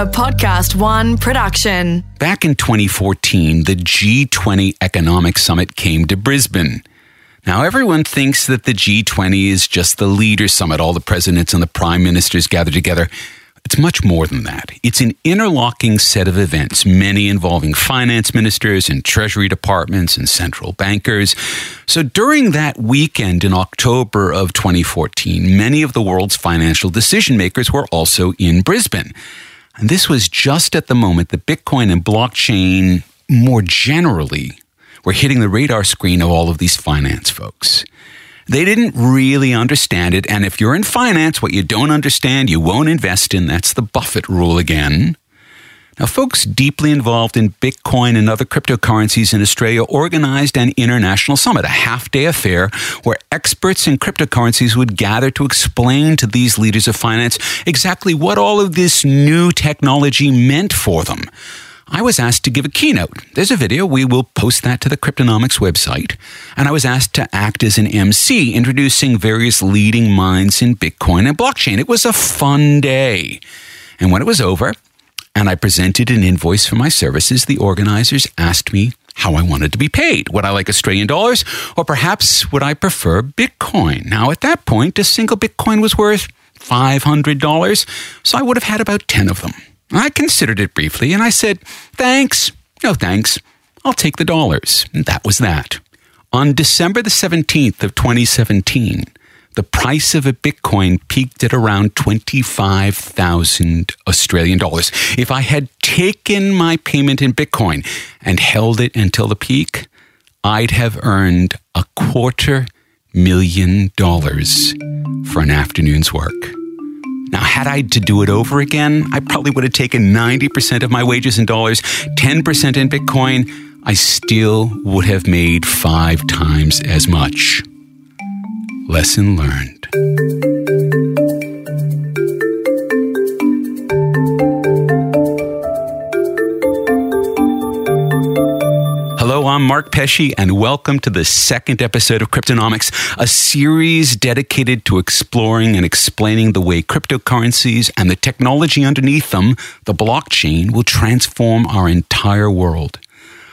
a Podcast One production. Back in 2014, the G20 Economic Summit came to Brisbane. Now, everyone thinks that the G20 is just the leader summit, all the presidents and the prime ministers gather together. It's much more than that. It's an interlocking set of events, many involving finance ministers and treasury departments and central bankers. So during that weekend in October of 2014, many of the world's financial decision makers were also in Brisbane. And this was just at the moment that Bitcoin and blockchain more generally were hitting the radar screen of all of these finance folks. They didn't really understand it. And if you're in finance, what you don't understand, you won't invest in. That's the Buffett rule again. Now, folks deeply involved in Bitcoin and other cryptocurrencies in Australia organized an international summit, a half day affair where experts in cryptocurrencies would gather to explain to these leaders of finance exactly what all of this new technology meant for them. I was asked to give a keynote. There's a video. We will post that to the Cryptonomics website. And I was asked to act as an MC, introducing various leading minds in Bitcoin and blockchain. It was a fun day. And when it was over, and I presented an invoice for my services, the organizers asked me how I wanted to be paid. Would I like Australian dollars, or perhaps would I prefer Bitcoin? Now, at that point, a single Bitcoin was worth $500, so I would have had about 10 of them. I considered it briefly and I said, Thanks. No thanks. I'll take the dollars. And that was that. On December the 17th of 2017, the price of a Bitcoin peaked at around 25,000 Australian dollars. If I had taken my payment in Bitcoin and held it until the peak, I'd have earned a quarter million dollars for an afternoon's work. Now, had I to do it over again, I probably would have taken 90% of my wages in dollars, 10% in Bitcoin. I still would have made five times as much. Lesson learned. Hello, I'm Mark Pesce, and welcome to the second episode of Cryptonomics, a series dedicated to exploring and explaining the way cryptocurrencies and the technology underneath them, the blockchain, will transform our entire world.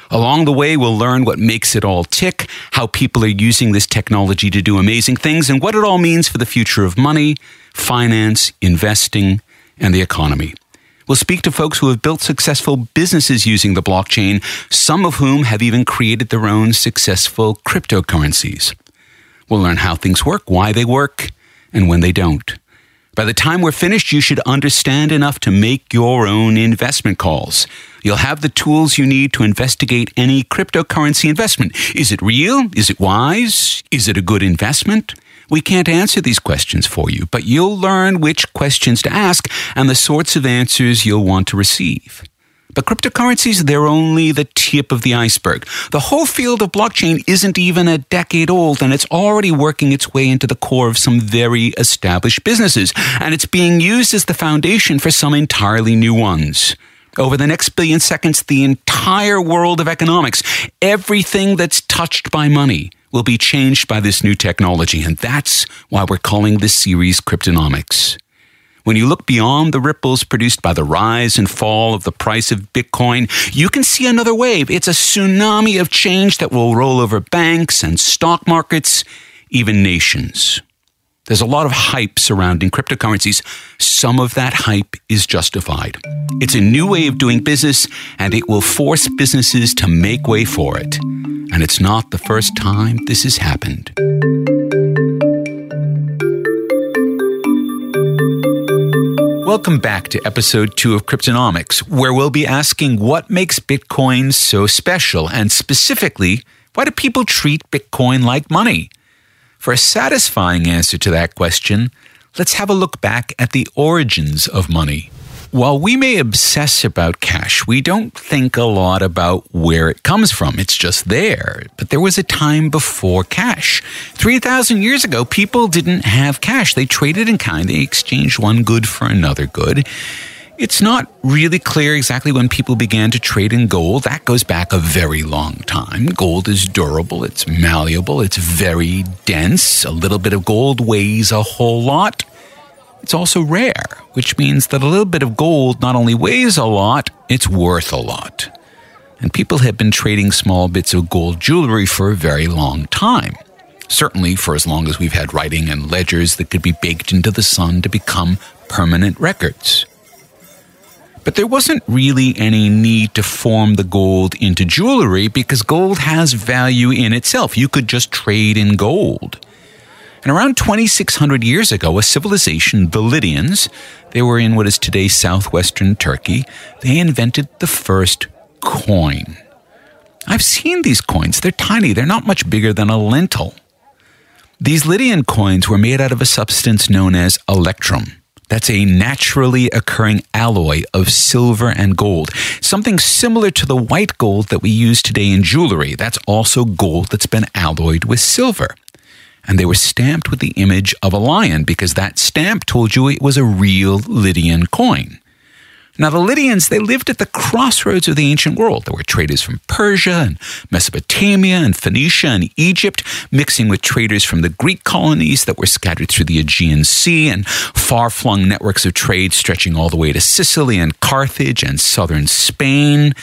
Along the way, we'll learn what makes it all tick, how people are using this technology to do amazing things, and what it all means for the future of money, finance, investing, and the economy. We'll speak to folks who have built successful businesses using the blockchain, some of whom have even created their own successful cryptocurrencies. We'll learn how things work, why they work, and when they don't. By the time we're finished, you should understand enough to make your own investment calls. You'll have the tools you need to investigate any cryptocurrency investment. Is it real? Is it wise? Is it a good investment? We can't answer these questions for you, but you'll learn which questions to ask and the sorts of answers you'll want to receive. But cryptocurrencies, they're only the tip of the iceberg. The whole field of blockchain isn't even a decade old, and it's already working its way into the core of some very established businesses, and it's being used as the foundation for some entirely new ones. Over the next billion seconds, the entire world of economics, everything that's touched by money, will be changed by this new technology. And that's why we're calling this series Cryptonomics. When you look beyond the ripples produced by the rise and fall of the price of Bitcoin, you can see another wave. It's a tsunami of change that will roll over banks and stock markets, even nations. There's a lot of hype surrounding cryptocurrencies. Some of that hype is justified. It's a new way of doing business, and it will force businesses to make way for it. And it's not the first time this has happened. Welcome back to episode two of Cryptonomics, where we'll be asking what makes Bitcoin so special, and specifically, why do people treat Bitcoin like money? For a satisfying answer to that question, let's have a look back at the origins of money. While we may obsess about cash, we don't think a lot about where it comes from. It's just there. But there was a time before cash. 3,000 years ago, people didn't have cash. They traded in kind, they exchanged one good for another good. It's not really clear exactly when people began to trade in gold. That goes back a very long time. Gold is durable, it's malleable, it's very dense. A little bit of gold weighs a whole lot. It's also rare, which means that a little bit of gold not only weighs a lot, it's worth a lot. And people have been trading small bits of gold jewelry for a very long time. Certainly for as long as we've had writing and ledgers that could be baked into the sun to become permanent records. But there wasn't really any need to form the gold into jewelry because gold has value in itself. You could just trade in gold. And around 2,600 years ago, a civilization, the Lydians, they were in what is today southwestern Turkey, they invented the first coin. I've seen these coins. They're tiny, they're not much bigger than a lentil. These Lydian coins were made out of a substance known as electrum. That's a naturally occurring alloy of silver and gold, something similar to the white gold that we use today in jewelry. That's also gold that's been alloyed with silver. And they were stamped with the image of a lion because that stamp told you it was a real Lydian coin. Now, the Lydians, they lived at the crossroads of the ancient world. There were traders from Persia and Mesopotamia and Phoenicia and Egypt, mixing with traders from the Greek colonies that were scattered through the Aegean Sea and far flung networks of trade stretching all the way to Sicily and Carthage and southern Spain.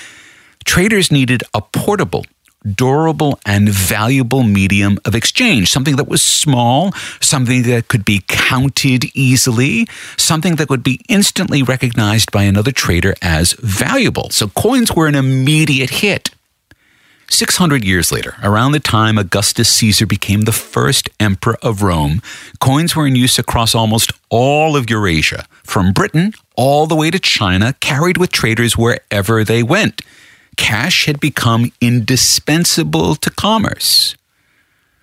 Traders needed a portable, durable and valuable medium of exchange, something that was small, something that could be counted easily, something that would be instantly recognized by another trader as valuable. So coins were an immediate hit. 600 years later, around the time Augustus Caesar became the first emperor of Rome, coins were in use across almost all of Eurasia, from Britain all the way to China, carried with traders wherever they went cash had become indispensable to commerce.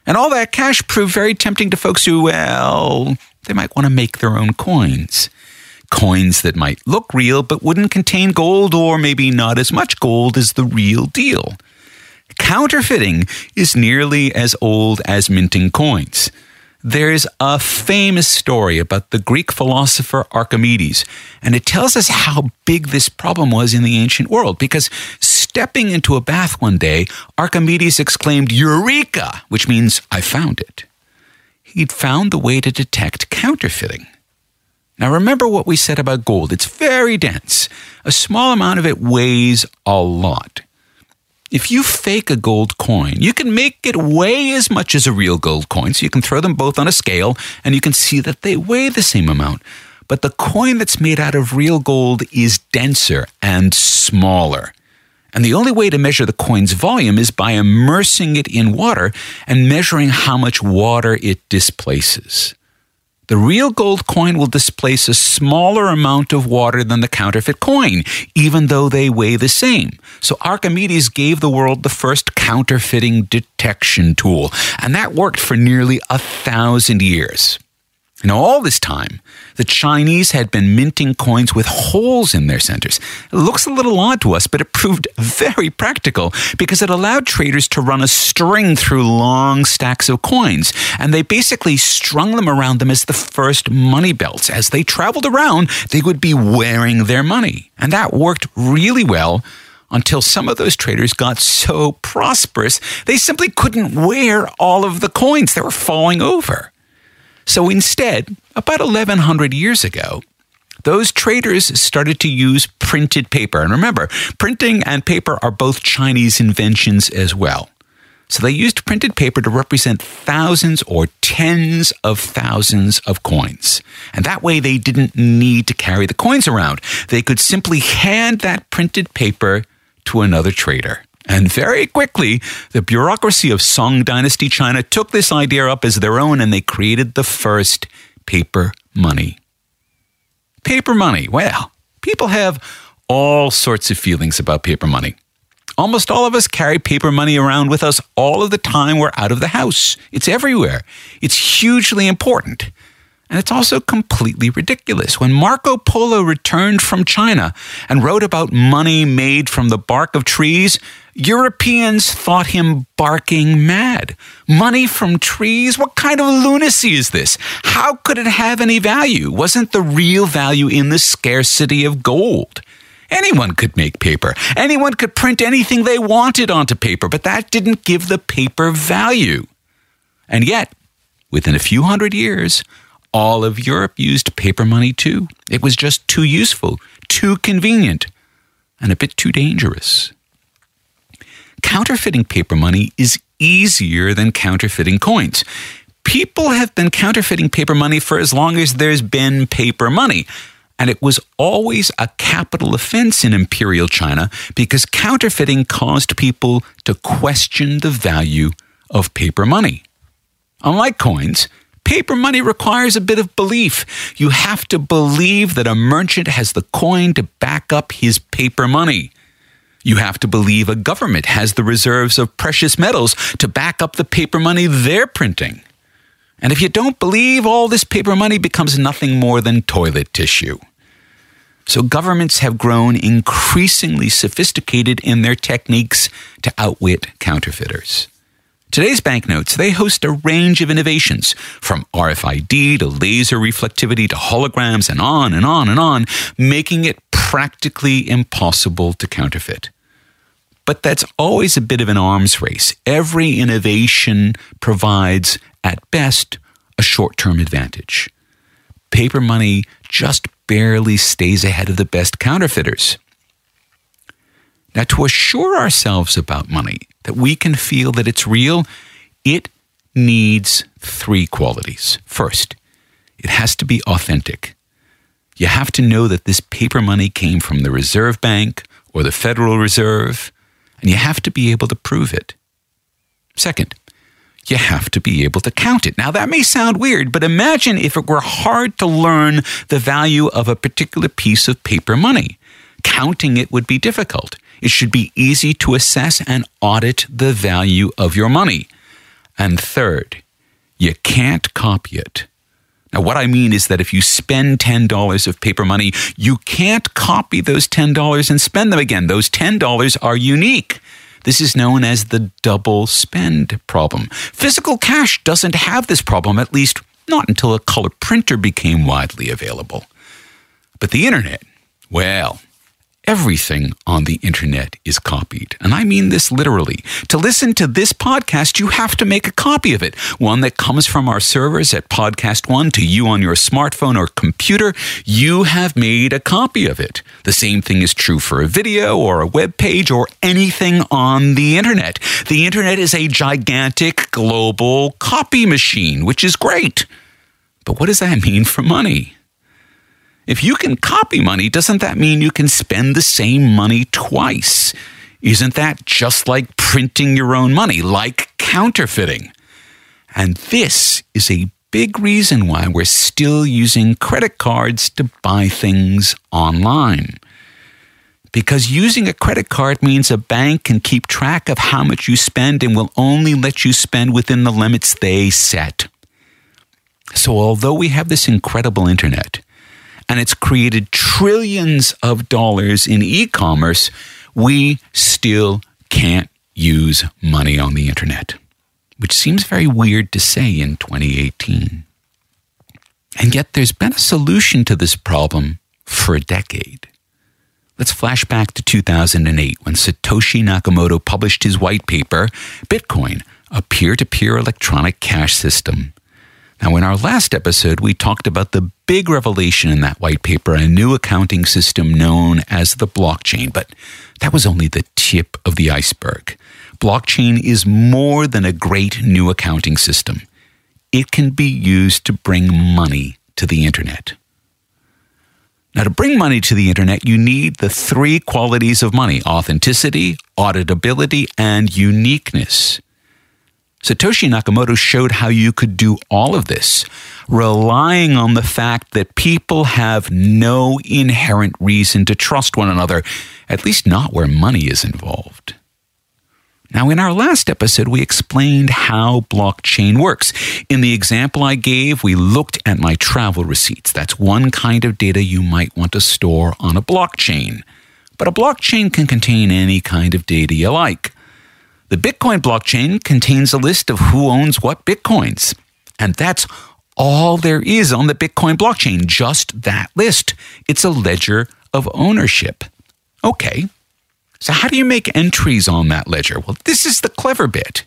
And all that cash proved very tempting to folks who, well, they might want to make their own coins. Coins that might look real but wouldn't contain gold or maybe not as much gold as the real deal. Counterfeiting is nearly as old as minting coins. There's a famous story about the Greek philosopher Archimedes, and it tells us how big this problem was in the ancient world because stepping into a bath one day, Archimedes exclaimed, Eureka! which means, I found it. He'd found the way to detect counterfeiting. Now, remember what we said about gold. It's very dense. A small amount of it weighs a lot. If you fake a gold coin, you can make it weigh as much as a real gold coin. So you can throw them both on a scale and you can see that they weigh the same amount. But the coin that's made out of real gold is denser and smaller. And the only way to measure the coin's volume is by immersing it in water and measuring how much water it displaces. The real gold coin will displace a smaller amount of water than the counterfeit coin, even though they weigh the same. So Archimedes gave the world the first counterfeiting detection tool, and that worked for nearly a thousand years. And all this time, the Chinese had been minting coins with holes in their centers. It looks a little odd to us, but it proved very practical because it allowed traders to run a string through long stacks of coins. And they basically strung them around them as the first money belts. As they traveled around, they would be wearing their money. And that worked really well until some of those traders got so prosperous, they simply couldn't wear all of the coins. They were falling over. So instead, about 1100 years ago, those traders started to use printed paper. And remember, printing and paper are both Chinese inventions as well. So they used printed paper to represent thousands or tens of thousands of coins. And that way they didn't need to carry the coins around. They could simply hand that printed paper to another trader. And very quickly, the bureaucracy of Song Dynasty China took this idea up as their own and they created the first paper money. Paper money. Well, people have all sorts of feelings about paper money. Almost all of us carry paper money around with us all of the time we're out of the house. It's everywhere. It's hugely important. And it's also completely ridiculous. When Marco Polo returned from China and wrote about money made from the bark of trees, Europeans thought him barking mad. Money from trees? What kind of lunacy is this? How could it have any value? Wasn't the real value in the scarcity of gold? Anyone could make paper. Anyone could print anything they wanted onto paper, but that didn't give the paper value. And yet, within a few hundred years, All of Europe used paper money too. It was just too useful, too convenient, and a bit too dangerous. Counterfeiting paper money is easier than counterfeiting coins. People have been counterfeiting paper money for as long as there's been paper money. And it was always a capital offense in Imperial China because counterfeiting caused people to question the value of paper money. Unlike coins, paper money requires a bit of belief. You have to believe that a merchant has the coin to back up his paper money. You have to believe a government has the reserves of precious metals to back up the paper money they're printing. And if you don't believe, all this paper money becomes nothing more than toilet tissue. So governments have grown increasingly sophisticated in their techniques to outwit counterfeiters. Today's banknotes, they host a range of innovations from RFID to laser reflectivity to holograms and on and on and on, making it practically impossible to counterfeit. But that's always a bit of an arms race. Every innovation provides, at best, a short term advantage. Paper money just barely stays ahead of the best counterfeiters. Now, to assure ourselves about money, that we can feel that it's real, it needs three qualities. First, it has to be authentic. You have to know that this paper money came from the Reserve Bank or the Federal Reserve, and you have to be able to prove it. Second, you have to be able to count it. Now, that may sound weird, but imagine if it were hard to learn the value of a particular piece of paper money. Counting it would be difficult. It should be easy to assess and audit the value of your money. And third, you can't copy it. Now, what I mean is that if you spend $10 of paper money, you can't copy those $10 and spend them again. Those $10 are unique. This is known as the double spend problem. Physical cash doesn't have this problem, at least not until a color printer became widely available. But the internet, well, Everything on the internet is copied. And I mean this literally. To listen to this podcast, you have to make a copy of it. One that comes from our servers at Podcast One to you on your smartphone or computer. You have made a copy of it. The same thing is true for a video or a web page or anything on the internet. The internet is a gigantic global copy machine, which is great. But what does that mean for money? If you can copy money, doesn't that mean you can spend the same money twice? Isn't that just like printing your own money, like counterfeiting? And this is a big reason why we're still using credit cards to buy things online. Because using a credit card means a bank can keep track of how much you spend and will only let you spend within the limits they set. So, although we have this incredible internet, and it's created trillions of dollars in e commerce, we still can't use money on the internet, which seems very weird to say in 2018. And yet, there's been a solution to this problem for a decade. Let's flash back to 2008 when Satoshi Nakamoto published his white paper, Bitcoin, a peer to peer electronic cash system. Now, in our last episode, we talked about the big revelation in that white paper, a new accounting system known as the blockchain, but that was only the tip of the iceberg. Blockchain is more than a great new accounting system. It can be used to bring money to the internet. Now, to bring money to the internet, you need the three qualities of money authenticity, auditability, and uniqueness. Satoshi Nakamoto showed how you could do all of this, relying on the fact that people have no inherent reason to trust one another, at least not where money is involved. Now, in our last episode, we explained how blockchain works. In the example I gave, we looked at my travel receipts. That's one kind of data you might want to store on a blockchain. But a blockchain can contain any kind of data you like. The Bitcoin blockchain contains a list of who owns what Bitcoins. And that's all there is on the Bitcoin blockchain, just that list. It's a ledger of ownership. Okay, so how do you make entries on that ledger? Well, this is the clever bit.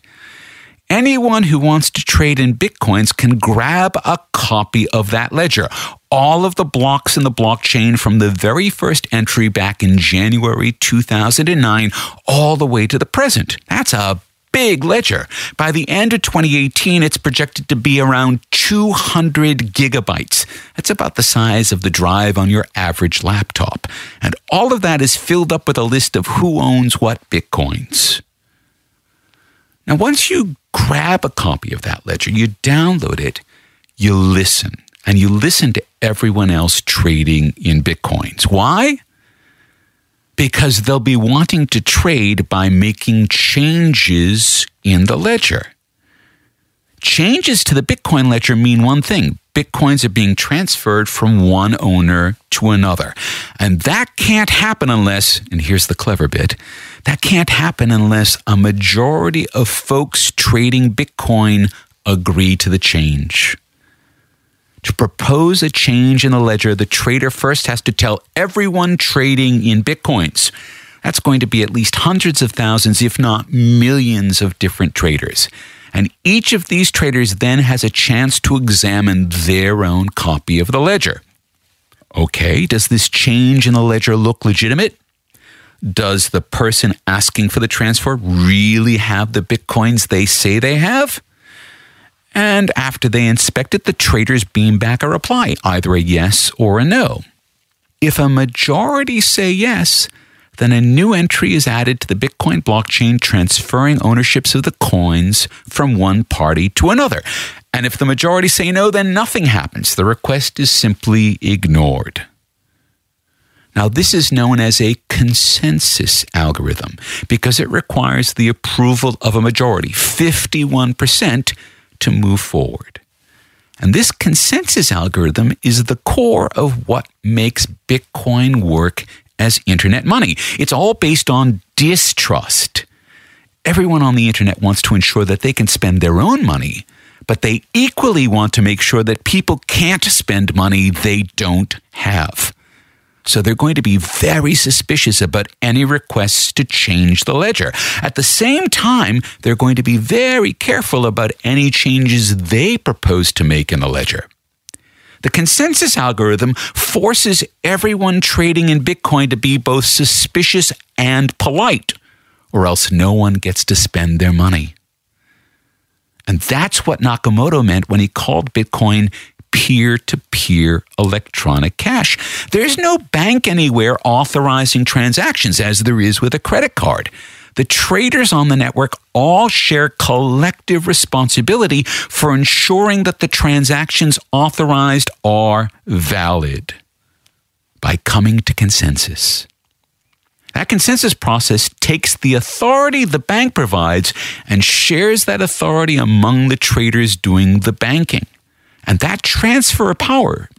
anyone who wants to trade in bitcoins can grab a copy of that ledger. All of the blocks in the blockchain from the very first entry back in January 2009 all the way to the present. That's a big ledger. By the end of 2018, it's projected to be around 200 gigabytes. That's about the size of the drive on your average laptop. And all of that is filled up with a list of who owns what bitcoins. Now, once you grab a copy of that ledger, you download it, you listen, and you listen to everyone else trading in bitcoins. Why? Because they'll be wanting to trade by making changes in the ledger. Changes to the Bitcoin ledger mean one thing Bitcoins are being transferred from one owner to another. And that can't happen unless, and here's the clever bit, that can't happen unless a majority of folks trading Bitcoin agree to the change. To propose a change in the ledger, the trader first has to tell everyone trading in Bitcoins. That's going to be at least hundreds of thousands, if not millions, of different traders. And each of these traders then has a chance to examine their own copy of the ledger. Okay, does this change in the ledger look legitimate? Does the person asking for the transfer really have the bitcoins they say they have? And after they inspect it, the traders beam back a reply, either a yes or a no. If a majority say yes, then a new entry is added to the Bitcoin blockchain, transferring ownerships of the coins from one party to another. And if the majority say no, then nothing happens. The request is simply ignored. Now, this is known as a consensus algorithm because it requires the approval of a majority, 51%, to move forward. And this consensus algorithm is the core of what makes Bitcoin work as internet money. It's all based on distrust. Everyone on the internet wants to ensure that they can spend their own money, but they equally want to make sure that people can't spend money they don't have. So they're going to be very suspicious about any requests to change the ledger. At the same time, they're going to be very careful about any changes they propose to make in the ledger. The consensus algorithm forces everyone trading in Bitcoin to be both suspicious and polite, or else no one gets to spend their money. And that's what Nakamoto meant when he called Bitcoin peer to peer electronic cash. There's no bank anywhere authorizing transactions as there is with a credit card. The traders on the network all share collective responsibility for ensuring that the transactions authorized are valid by coming to consensus. That consensus process takes the authority the bank provides and shares that authority among the traders doing the banking. And that transfer of power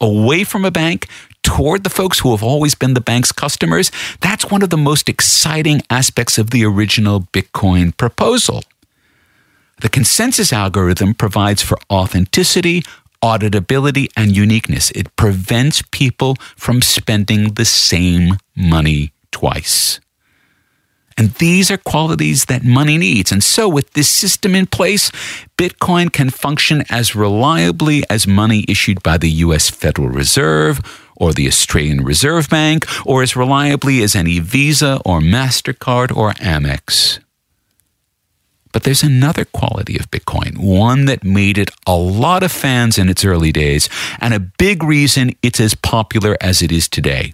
away from a bank toward the folks who have always been the bank's customers, that's one of the most exciting aspects of the original Bitcoin proposal. The consensus algorithm provides for authenticity, auditability, and uniqueness. It prevents people from spending the same money twice. And these are qualities that money needs. And so, with this system in place, Bitcoin can function as reliably as money issued by the US Federal Reserve or the Australian Reserve Bank, or as reliably as any Visa or MasterCard or Amex. But there's another quality of Bitcoin, one that made it a lot of fans in its early days, and a big reason it's as popular as it is today.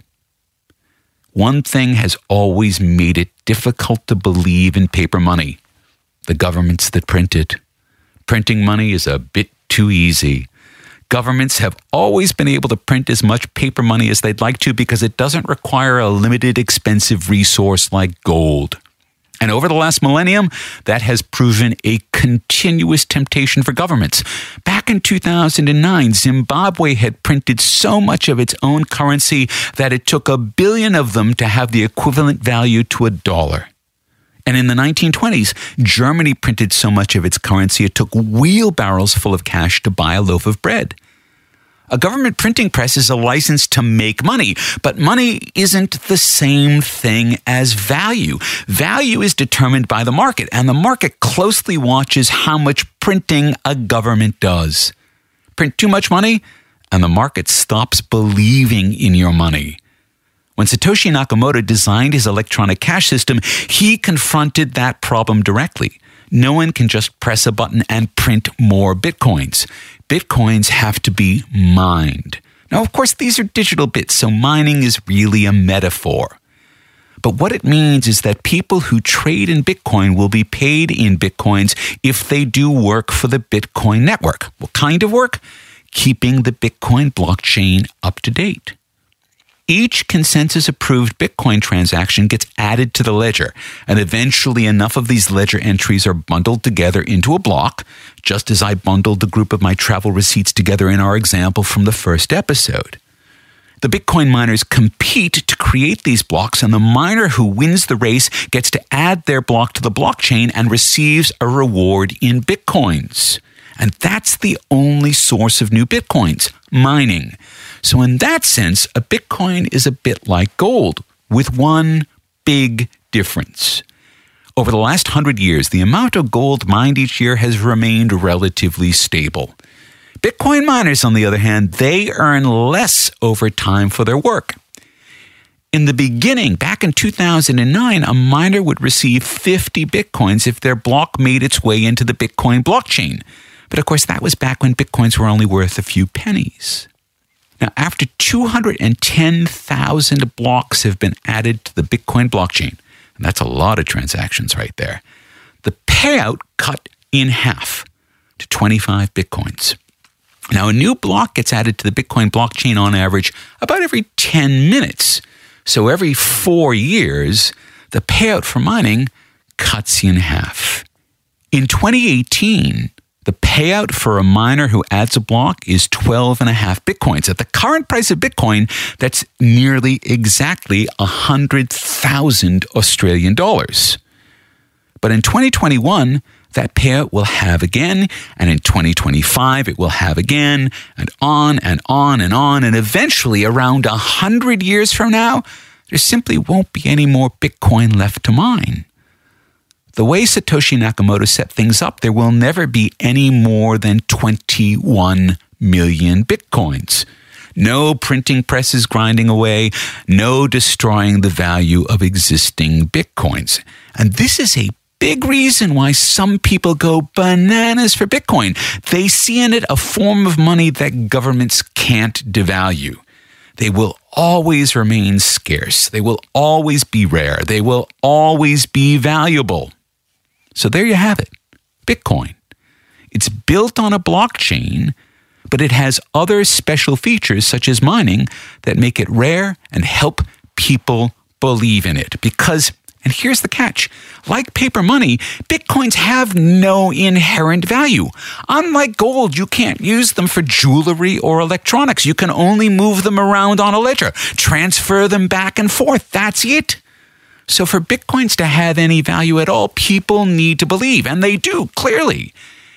One thing has always made it difficult to believe in paper money the governments that print it. Printing money is a bit too easy. Governments have always been able to print as much paper money as they'd like to because it doesn't require a limited, expensive resource like gold. And over the last millennium, that has proven a continuous temptation for governments. Back in 2009, Zimbabwe had printed so much of its own currency that it took a billion of them to have the equivalent value to a dollar. And in the 1920s, Germany printed so much of its currency it took wheelbarrows full of cash to buy a loaf of bread. A government printing press is a license to make money, but money isn't the same thing as value. Value is determined by the market, and the market closely watches how much printing a government does. Print too much money, and the market stops believing in your money. When Satoshi Nakamoto designed his electronic cash system, he confronted that problem directly. No one can just press a button and print more bitcoins. Bitcoins have to be mined. Now, of course, these are digital bits, so mining is really a metaphor. But what it means is that people who trade in Bitcoin will be paid in Bitcoins if they do work for the Bitcoin network. What kind of work? Keeping the Bitcoin blockchain up to date. Each consensus approved Bitcoin transaction gets added to the ledger, and eventually enough of these ledger entries are bundled together into a block, just as I bundled the group of my travel receipts together in our example from the first episode. The Bitcoin miners compete to create these blocks, and the miner who wins the race gets to add their block to the blockchain and receives a reward in Bitcoins. And that's the only source of new Bitcoins mining. So, in that sense, a Bitcoin is a bit like gold, with one big difference. Over the last hundred years, the amount of gold mined each year has remained relatively stable. Bitcoin miners, on the other hand, they earn less over time for their work. In the beginning, back in 2009, a miner would receive 50 bitcoins if their block made its way into the Bitcoin blockchain. But of course, that was back when bitcoins were only worth a few pennies. Now, after 210,000 blocks have been added to the Bitcoin blockchain, and that's a lot of transactions right there, the payout cut in half to 25 Bitcoins. Now, a new block gets added to the Bitcoin blockchain on average about every 10 minutes. So every four years, the payout for mining cuts in half. In 2018, the payout for a miner who adds a block is 12 and a half bitcoins. At the current price of Bitcoin, that's nearly exactly 100,000 Australian dollars. But in 2021, that payout will have again, and in 2025 it will have again, and on and on and on, and eventually around 100 years from now, there simply won't be any more Bitcoin left to mine. The way Satoshi Nakamoto set things up, there will never be any more than 21 million bitcoins. No printing presses grinding away, no destroying the value of existing bitcoins. And this is a big reason why some people go bananas for Bitcoin. They see in it a form of money that governments can't devalue. They will always remain scarce. They will always be rare. They will always be valuable. So there you have it Bitcoin. It's built on a blockchain, but it has other special features, such as mining, that make it rare and help people believe in it. Because, and here's the catch like paper money, bitcoins have no inherent value. Unlike gold, you can't use them for jewelry or electronics. You can only move them around on a ledger, transfer them back and forth. That's it. So, for Bitcoins to have any value at all, people need to believe, and they do, clearly.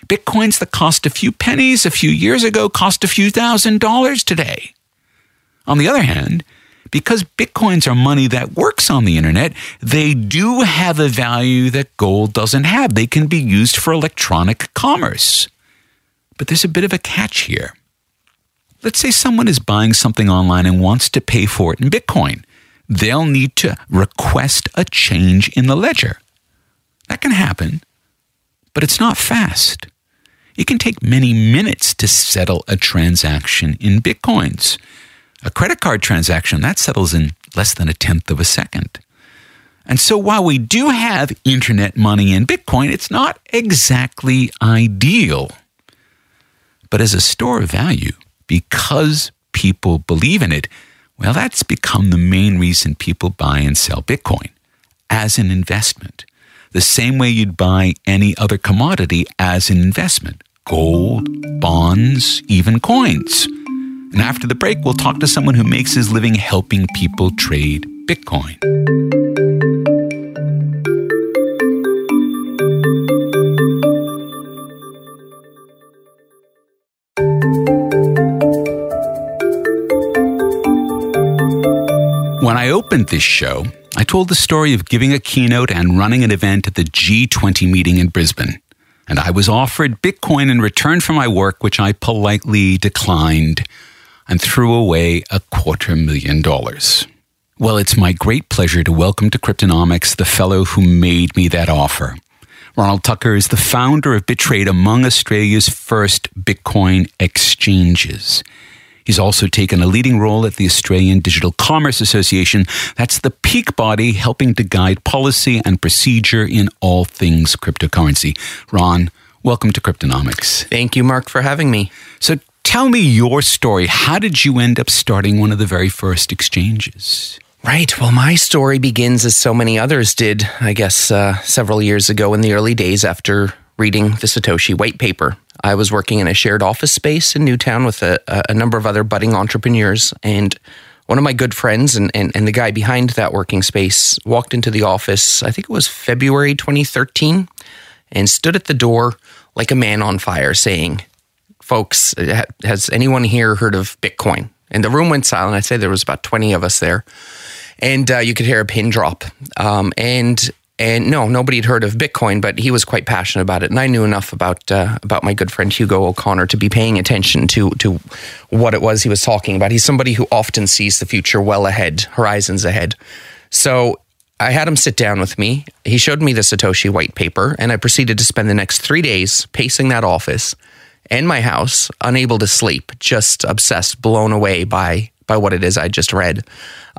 Bitcoins that cost a few pennies a few years ago cost a few thousand dollars today. On the other hand, because Bitcoins are money that works on the internet, they do have a value that gold doesn't have. They can be used for electronic commerce. But there's a bit of a catch here. Let's say someone is buying something online and wants to pay for it in Bitcoin they'll need to request a change in the ledger. That can happen, but it's not fast. It can take many minutes to settle a transaction in bitcoins. A credit card transaction, that settles in less than a tenth of a second. And so while we do have internet money in Bitcoin, it's not exactly ideal. But as a store of value, because people believe in it, well, that's become the main reason people buy and sell Bitcoin as an investment, the same way you'd buy any other commodity as an investment gold, bonds, even coins. And after the break, we'll talk to someone who makes his living helping people trade Bitcoin. When I opened this show, I told the story of giving a keynote and running an event at the G20 meeting in Brisbane. And I was offered Bitcoin in return for my work, which I politely declined and threw away a quarter million dollars. Well, it's my great pleasure to welcome to Cryptonomics the fellow who made me that offer. Ronald Tucker is the founder of BitTrade, among Australia's first Bitcoin exchanges. He's also taken a leading role at the Australian Digital Commerce Association. That's the peak body helping to guide policy and procedure in all things cryptocurrency. Ron, welcome to Cryptonomics. Thank you, Mark, for having me. So tell me your story. How did you end up starting one of the very first exchanges? Right. Well, my story begins as so many others did, I guess, uh, several years ago in the early days after reading the Satoshi white paper. I was working in a shared office space in Newtown with a, a number of other budding entrepreneurs. And one of my good friends and, and, and the guy behind that working space walked into the office, I think it was February 2013, and stood at the door like a man on fire saying, Folks, has anyone here heard of Bitcoin? And the room went silent. I'd say there was about 20 of us there. And uh, you could hear a pin drop. Um, and and no, nobody had heard of Bitcoin, but he was quite passionate about it, and I knew enough about uh, about my good friend Hugo O'Connor to be paying attention to to what it was he was talking about. He's somebody who often sees the future well ahead, horizons ahead. So I had him sit down with me. He showed me the Satoshi white paper, and I proceeded to spend the next three days pacing that office and my house, unable to sleep, just obsessed, blown away by by what it is I just read.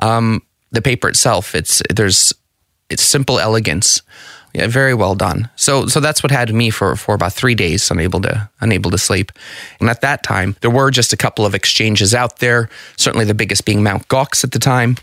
Um, the paper itself, it's there's it's simple elegance. Yeah, very well done. So so that's what had me for for about three days, unable to unable to sleep. And at that time, there were just a couple of exchanges out there. Certainly, the biggest being Mount Gox at the time,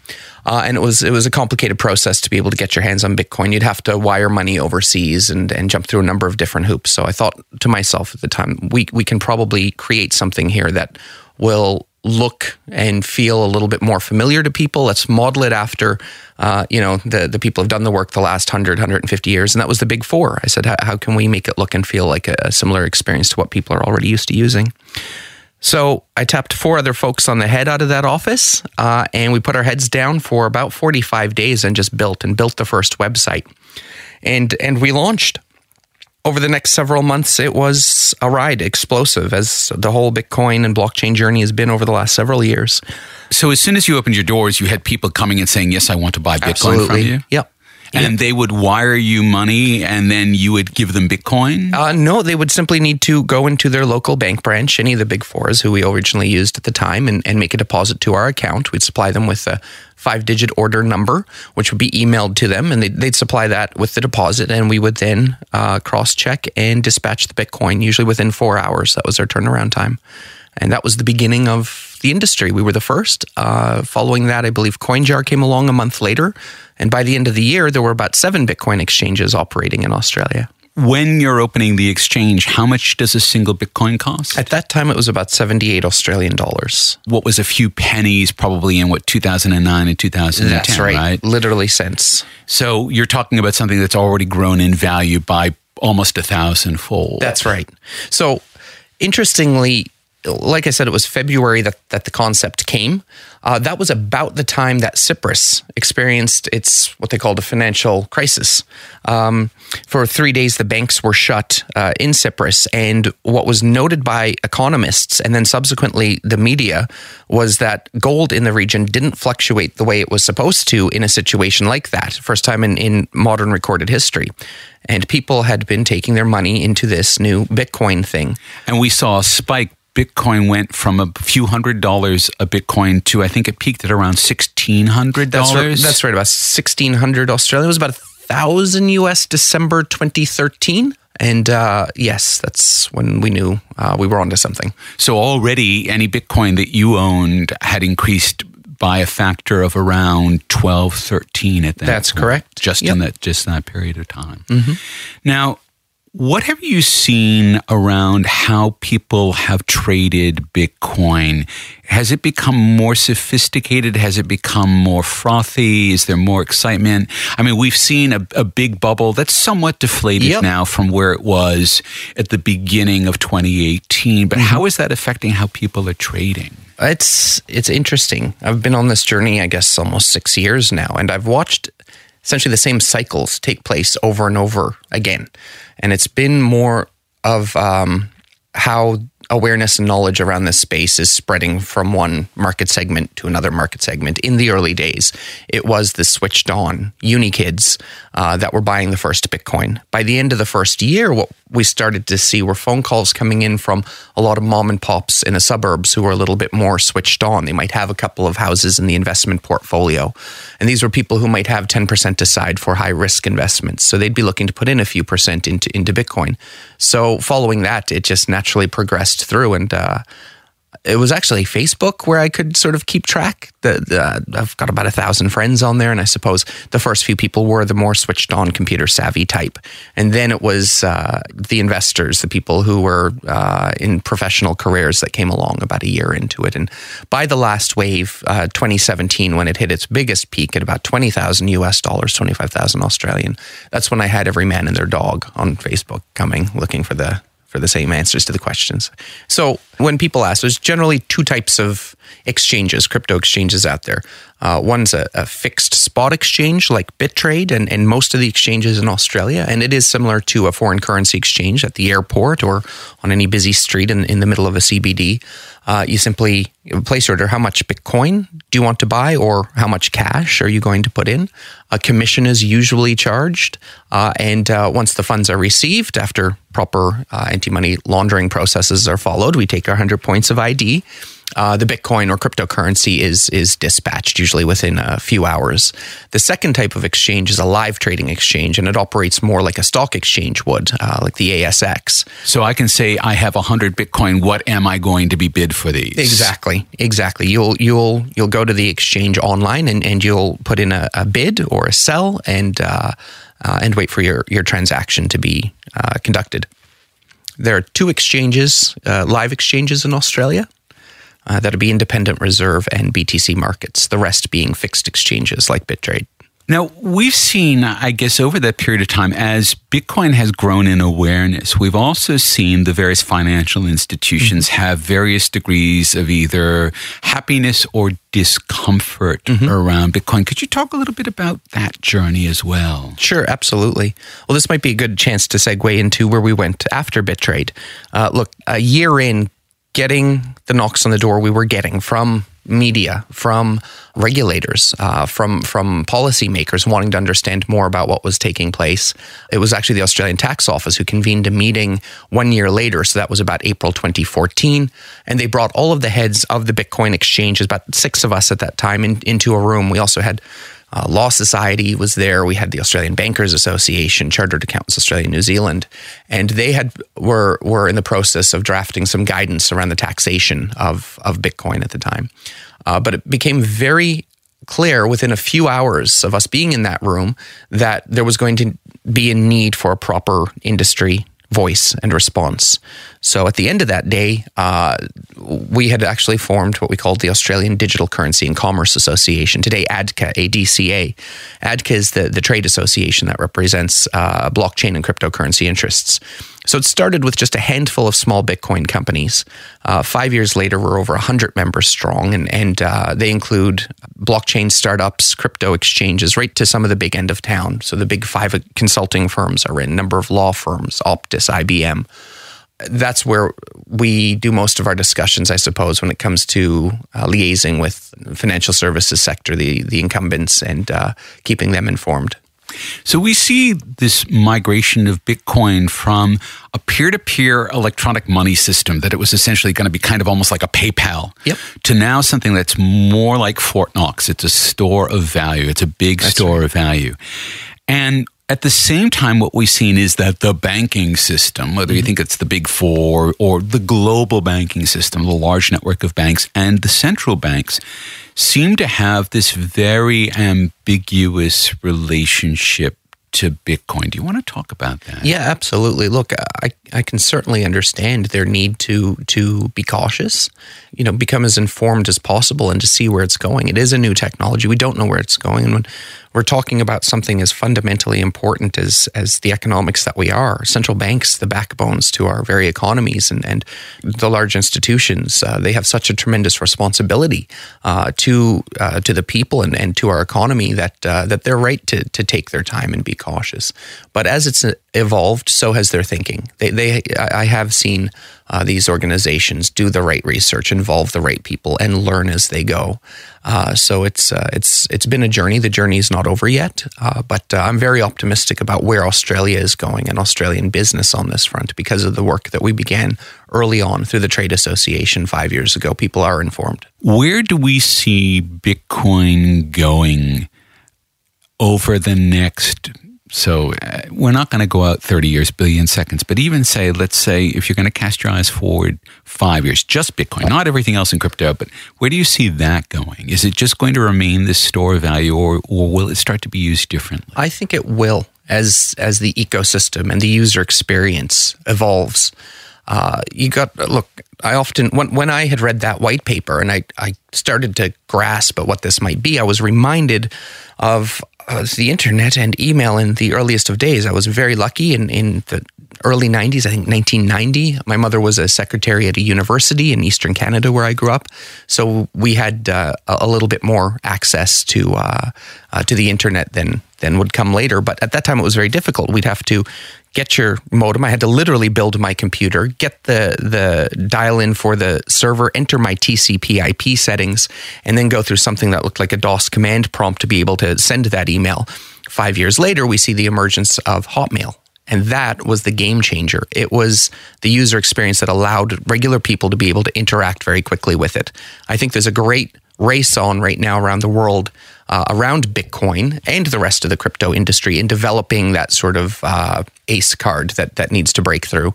uh, and it was it was a complicated process to be able to get your hands on Bitcoin. You'd have to wire money overseas and and jump through a number of different hoops. So I thought to myself at the time, we we can probably create something here that will look and feel a little bit more familiar to people. Let's model it after, uh, you know, the, the people have done the work the last 100, 150 years. And that was the big four. I said, how, can we make it look and feel like a, a similar experience to what people are already used to using? So I tapped four other folks on the head out of that office, uh, and we put our heads down for about 45 days and just built and built the first website. And, and we launched over the next several months, it was a ride, explosive, as the whole Bitcoin and blockchain journey has been over the last several years. So, as soon as you opened your doors, you had people coming and saying, Yes, I want to buy Bitcoin Absolutely. from you? Yep. And yep. they would wire you money and then you would give them Bitcoin? Uh, no, they would simply need to go into their local bank branch, any of the big fours who we originally used at the time, and, and make a deposit to our account. We'd supply them with a five digit order number, which would be emailed to them, and they'd, they'd supply that with the deposit, and we would then uh, cross check and dispatch the Bitcoin, usually within four hours. That was our turnaround time. And that was the beginning of the industry. We were the first. Uh, following that, I believe CoinJar came along a month later. And by the end of the year, there were about seven Bitcoin exchanges operating in Australia. When you're opening the exchange, how much does a single Bitcoin cost? At that time, it was about 78 Australian dollars. What was a few pennies probably in what, 2009 and 2010, that's right, right? Literally cents. So you're talking about something that's already grown in value by almost a thousand fold. That's right. So interestingly, like I said, it was February that, that the concept came. Uh, that was about the time that Cyprus experienced its what they called a financial crisis. Um, for three days, the banks were shut uh, in Cyprus. And what was noted by economists and then subsequently the media was that gold in the region didn't fluctuate the way it was supposed to in a situation like that. First time in, in modern recorded history and people had been taking their money into this new Bitcoin thing. And we saw a spike Bitcoin went from a few hundred dollars a Bitcoin to I think it peaked at around sixteen hundred dollars. That's right, that's right, about sixteen hundred Australian. It was about a thousand US December twenty thirteen. And uh, yes, that's when we knew uh, we were onto something. So already, any Bitcoin that you owned had increased by a factor of around 12, 13 at that. That's point, correct. Just yep. in that just that period of time. Mm-hmm. Now, what have you seen around how people have traded Bitcoin? Has it become more sophisticated? Has it become more frothy? Is there more excitement? I mean, we've seen a, a big bubble that's somewhat deflated yep. now from where it was at the beginning of 2018. But mm-hmm. how is that affecting how people are trading? It's it's interesting. I've been on this journey, I guess, almost six years now, and I've watched essentially the same cycles take place over and over again. And it's been more of um, how awareness and knowledge around this space is spreading from one market segment to another market segment. In the early days, it was the switched on uni kids uh, that were buying the first Bitcoin. By the end of the first year, what we started to see were phone calls coming in from a lot of mom and pops in the suburbs who were a little bit more switched on. They might have a couple of houses in the investment portfolio. And these were people who might have 10% aside for high risk investments. So they'd be looking to put in a few percent into, into Bitcoin. So following that, it just naturally progressed through. And uh, it was actually Facebook where I could sort of keep track. The, the, I've got about a thousand friends on there, and I suppose the first few people were the more switched on computer savvy type, and then it was uh, the investors, the people who were uh, in professional careers that came along about a year into it. And by the last wave, uh, 2017, when it hit its biggest peak at about 20,000 US dollars, 25,000 Australian, that's when I had every man and their dog on Facebook coming looking for the for the same answers to the questions. So when people ask, there's generally two types of exchanges, crypto exchanges out there. Uh, one's a, a, fixed spot exchange like BitTrade and, and most of the exchanges in Australia. And it is similar to a foreign currency exchange at the airport or on any busy street in, in the middle of a CBD. Uh, you simply place order how much Bitcoin do you want to buy or how much cash are you going to put in. A commission is usually charged. Uh, and uh, once the funds are received, after proper uh, anti money laundering processes are followed, we take our 100 points of ID uh, the Bitcoin or cryptocurrency is is dispatched usually within a few hours. The second type of exchange is a live trading exchange, and it operates more like a stock exchange would, uh, like the ASX. So I can say I have hundred Bitcoin. What am I going to be bid for these? Exactly, exactly. You'll you'll you'll go to the exchange online and, and you'll put in a, a bid or a sell and uh, uh and wait for your your transaction to be uh, conducted. There are two exchanges, uh, live exchanges in Australia. Uh, that'll be independent reserve and BTC markets, the rest being fixed exchanges like BitTrade. Now, we've seen, I guess, over that period of time, as Bitcoin has grown in awareness, we've also seen the various financial institutions mm-hmm. have various degrees of either happiness or discomfort mm-hmm. around Bitcoin. Could you talk a little bit about that journey as well? Sure, absolutely. Well, this might be a good chance to segue into where we went after BitTrade. Uh, look, a year in, getting the knocks on the door we were getting from media, from regulators, uh, from from policymakers wanting to understand more about what was taking place. It was actually the Australian Tax Office who convened a meeting one year later, so that was about April 2014, and they brought all of the heads of the Bitcoin exchanges, about six of us at that time, in, into a room. We also had uh, Law Society was there. We had the Australian Bankers Association, Chartered Accountants Australia, New Zealand, and they had were were in the process of drafting some guidance around the taxation of of Bitcoin at the time. Uh, but it became very clear within a few hours of us being in that room that there was going to be a need for a proper industry voice and response. So at the end of that day, uh, we had actually formed what we called the Australian Digital Currency and Commerce Association, today ADCA, ADCA. ADCA is the, the trade association that represents uh, blockchain and cryptocurrency interests. So it started with just a handful of small Bitcoin companies. Uh, five years later, we're over 100 members strong, and, and uh, they include blockchain startups, crypto exchanges, right to some of the big end of town. So the big five consulting firms are in, number of law firms, Optus, IBM. That's where we do most of our discussions, I suppose, when it comes to uh, liaising with financial services sector, the the incumbents, and uh, keeping them informed. So we see this migration of Bitcoin from a peer-to-peer electronic money system that it was essentially going to be kind of almost like a PayPal yep. to now something that's more like Fort Knox. It's a store of value. It's a big that's store right. of value. And at the same time, what we've seen is that the banking system, whether you mm-hmm. think it's the big four or the global banking system, the large network of banks and the central banks, seem to have this very ambiguous relationship to Bitcoin. Do you want to talk about that? Yeah, absolutely. Look, I, I can certainly understand their need to to be cautious, you know, become as informed as possible and to see where it's going. It is a new technology. We don't know where it's going. And when we're talking about something as fundamentally important as as the economics that we are. Central banks, the backbones to our very economies, and and the large institutions, uh, they have such a tremendous responsibility uh, to uh, to the people and, and to our economy that uh, that they're right to to take their time and be cautious. But as it's evolved, so has their thinking. They they I have seen uh, these organizations do the right research, involve the right people, and learn as they go. Uh, so it's uh, it's it's been a journey. The journey is not over yet, uh, but uh, I'm very optimistic about where Australia is going and Australian business on this front because of the work that we began early on through the trade association five years ago. People are informed. Where do we see Bitcoin going over the next so uh, we're not going to go out 30 years, billion seconds, but even say, let's say, if you're going to cast your eyes forward five years, just Bitcoin, not everything else in crypto, but where do you see that going? Is it just going to remain this store of value or, or will it start to be used differently? I think it will as, as the ecosystem and the user experience evolves. Uh, you got look. I often when when I had read that white paper and I I started to grasp at what this might be, I was reminded of uh, the internet and email in the earliest of days. I was very lucky in, in the early 90s, I think 1990. My mother was a secretary at a university in Eastern Canada where I grew up. So we had uh, a little bit more access to uh, uh, to the internet than than would come later. But at that time, it was very difficult. We'd have to get your modem. I had to literally build my computer, get the the dial in for the server, enter my TCP/IP settings, and then go through something that looked like a DOS command prompt to be able to send that email. Five years later, we see the emergence of Hotmail. And that was the game changer. It was the user experience that allowed regular people to be able to interact very quickly with it. I think there's a great race on right now around the world uh, around Bitcoin and the rest of the crypto industry in developing that sort of uh, ace card that, that needs to break through.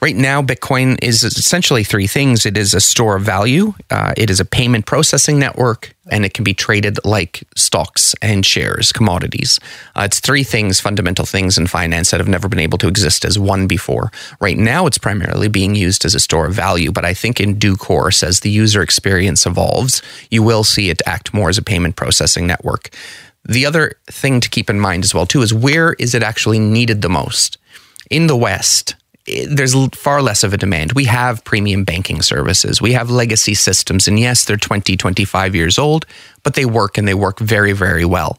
Right now, Bitcoin is essentially three things. It is a store of value, uh, it is a payment processing network, and it can be traded like stocks and shares, commodities. Uh, it's three things, fundamental things in finance that have never been able to exist as one before. Right now, it's primarily being used as a store of value, but I think in due course, as the user experience evolves, you will see it act more as a payment processing network. The other thing to keep in mind as well too is where is it actually needed the most? In the West, there's far less of a demand. We have premium banking services. We have legacy systems. And yes, they're 20, 25 years old, but they work and they work very, very well.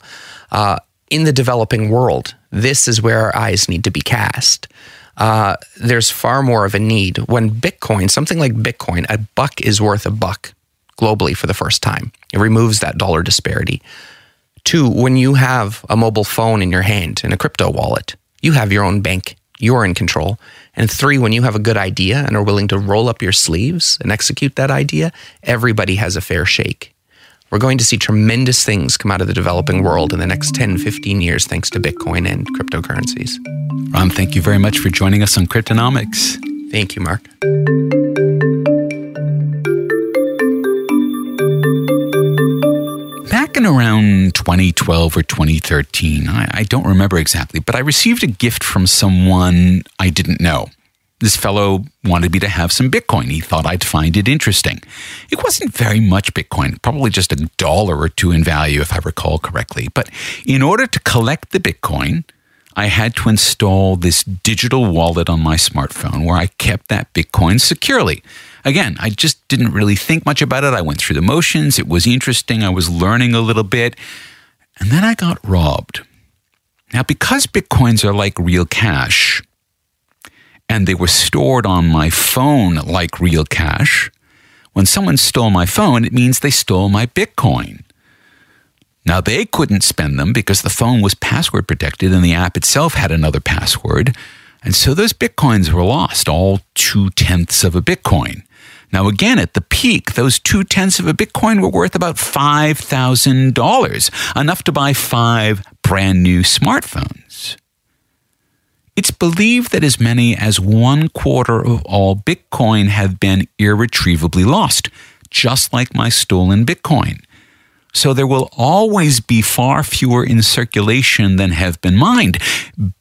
Uh, in the developing world, this is where our eyes need to be cast. Uh, there's far more of a need. When Bitcoin, something like Bitcoin, a buck is worth a buck globally for the first time. It removes that dollar disparity. Two, when you have a mobile phone in your hand and a crypto wallet, you have your own bank you're in control. And three, when you have a good idea and are willing to roll up your sleeves and execute that idea, everybody has a fair shake. We're going to see tremendous things come out of the developing world in the next 10, 15 years, thanks to Bitcoin and cryptocurrencies. Ron, thank you very much for joining us on Cryptonomics. Thank you, Mark. In around 2012 or 2013, I, I, don't remember exactly, but I received a gift from someone I didn't know. This fellow wanted me to have some Bitcoin. He thought I'd find it interesting. It wasn't very much Bitcoin, probably just a dollar or two in value, if I recall correctly. But in order to collect the Bitcoin, I had to install this digital wallet on my smartphone where I kept that Bitcoin securely. Again, I just didn't really think much about it. I went through the motions. It was interesting. I was learning a little bit. And then I got robbed. Now, because Bitcoins are like real cash and they were stored on my phone like real cash, when someone stole my phone, it means they stole my Bitcoin. Now, they couldn't spend them because the phone was password protected and the app itself had another password. And so those bitcoins were lost, all two tenths of a bitcoin. Now, again, at the peak, those two tenths of a Bitcoin were worth about $5,000, enough to buy five brand new smartphones. It's believed that as many as one quarter of all Bitcoin have been irretrievably lost, just like my stolen Bitcoin. So there will always be far fewer in circulation than have been mined.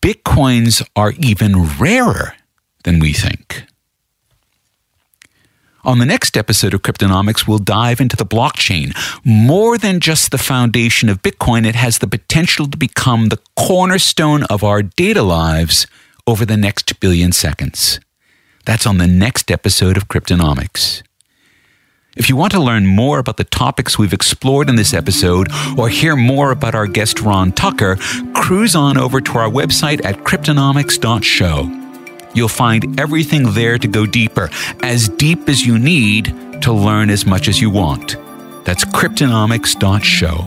Bitcoins are even rarer than we think. On the next episode of Cryptonomics, we'll dive into the blockchain. More than just the foundation of Bitcoin, it has the potential to become the cornerstone of our data lives over the next billion seconds. That's on the next episode of Cryptonomics. If you want to learn more about the topics we've explored in this episode or hear more about our guest Ron Tucker, cruise on over to our website at cryptonomics.show. You'll find everything there to go deeper, as deep as you need to learn as much as you want. That's cryptonomics.show.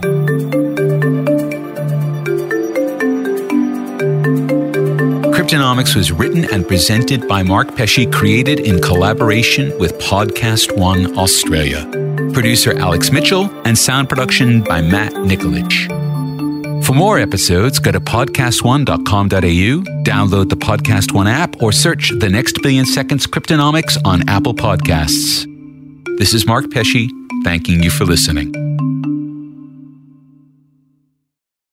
Cryptonomics was written and presented by Mark Pesce, created in collaboration with Podcast One Australia. Producer Alex Mitchell, and sound production by Matt Nikolic. For more episodes, go to podcastone.com.au, download the Podcast One app, or search The Next Billion Seconds Cryptonomics on Apple Podcasts. This is Mark Pesce, thanking you for listening.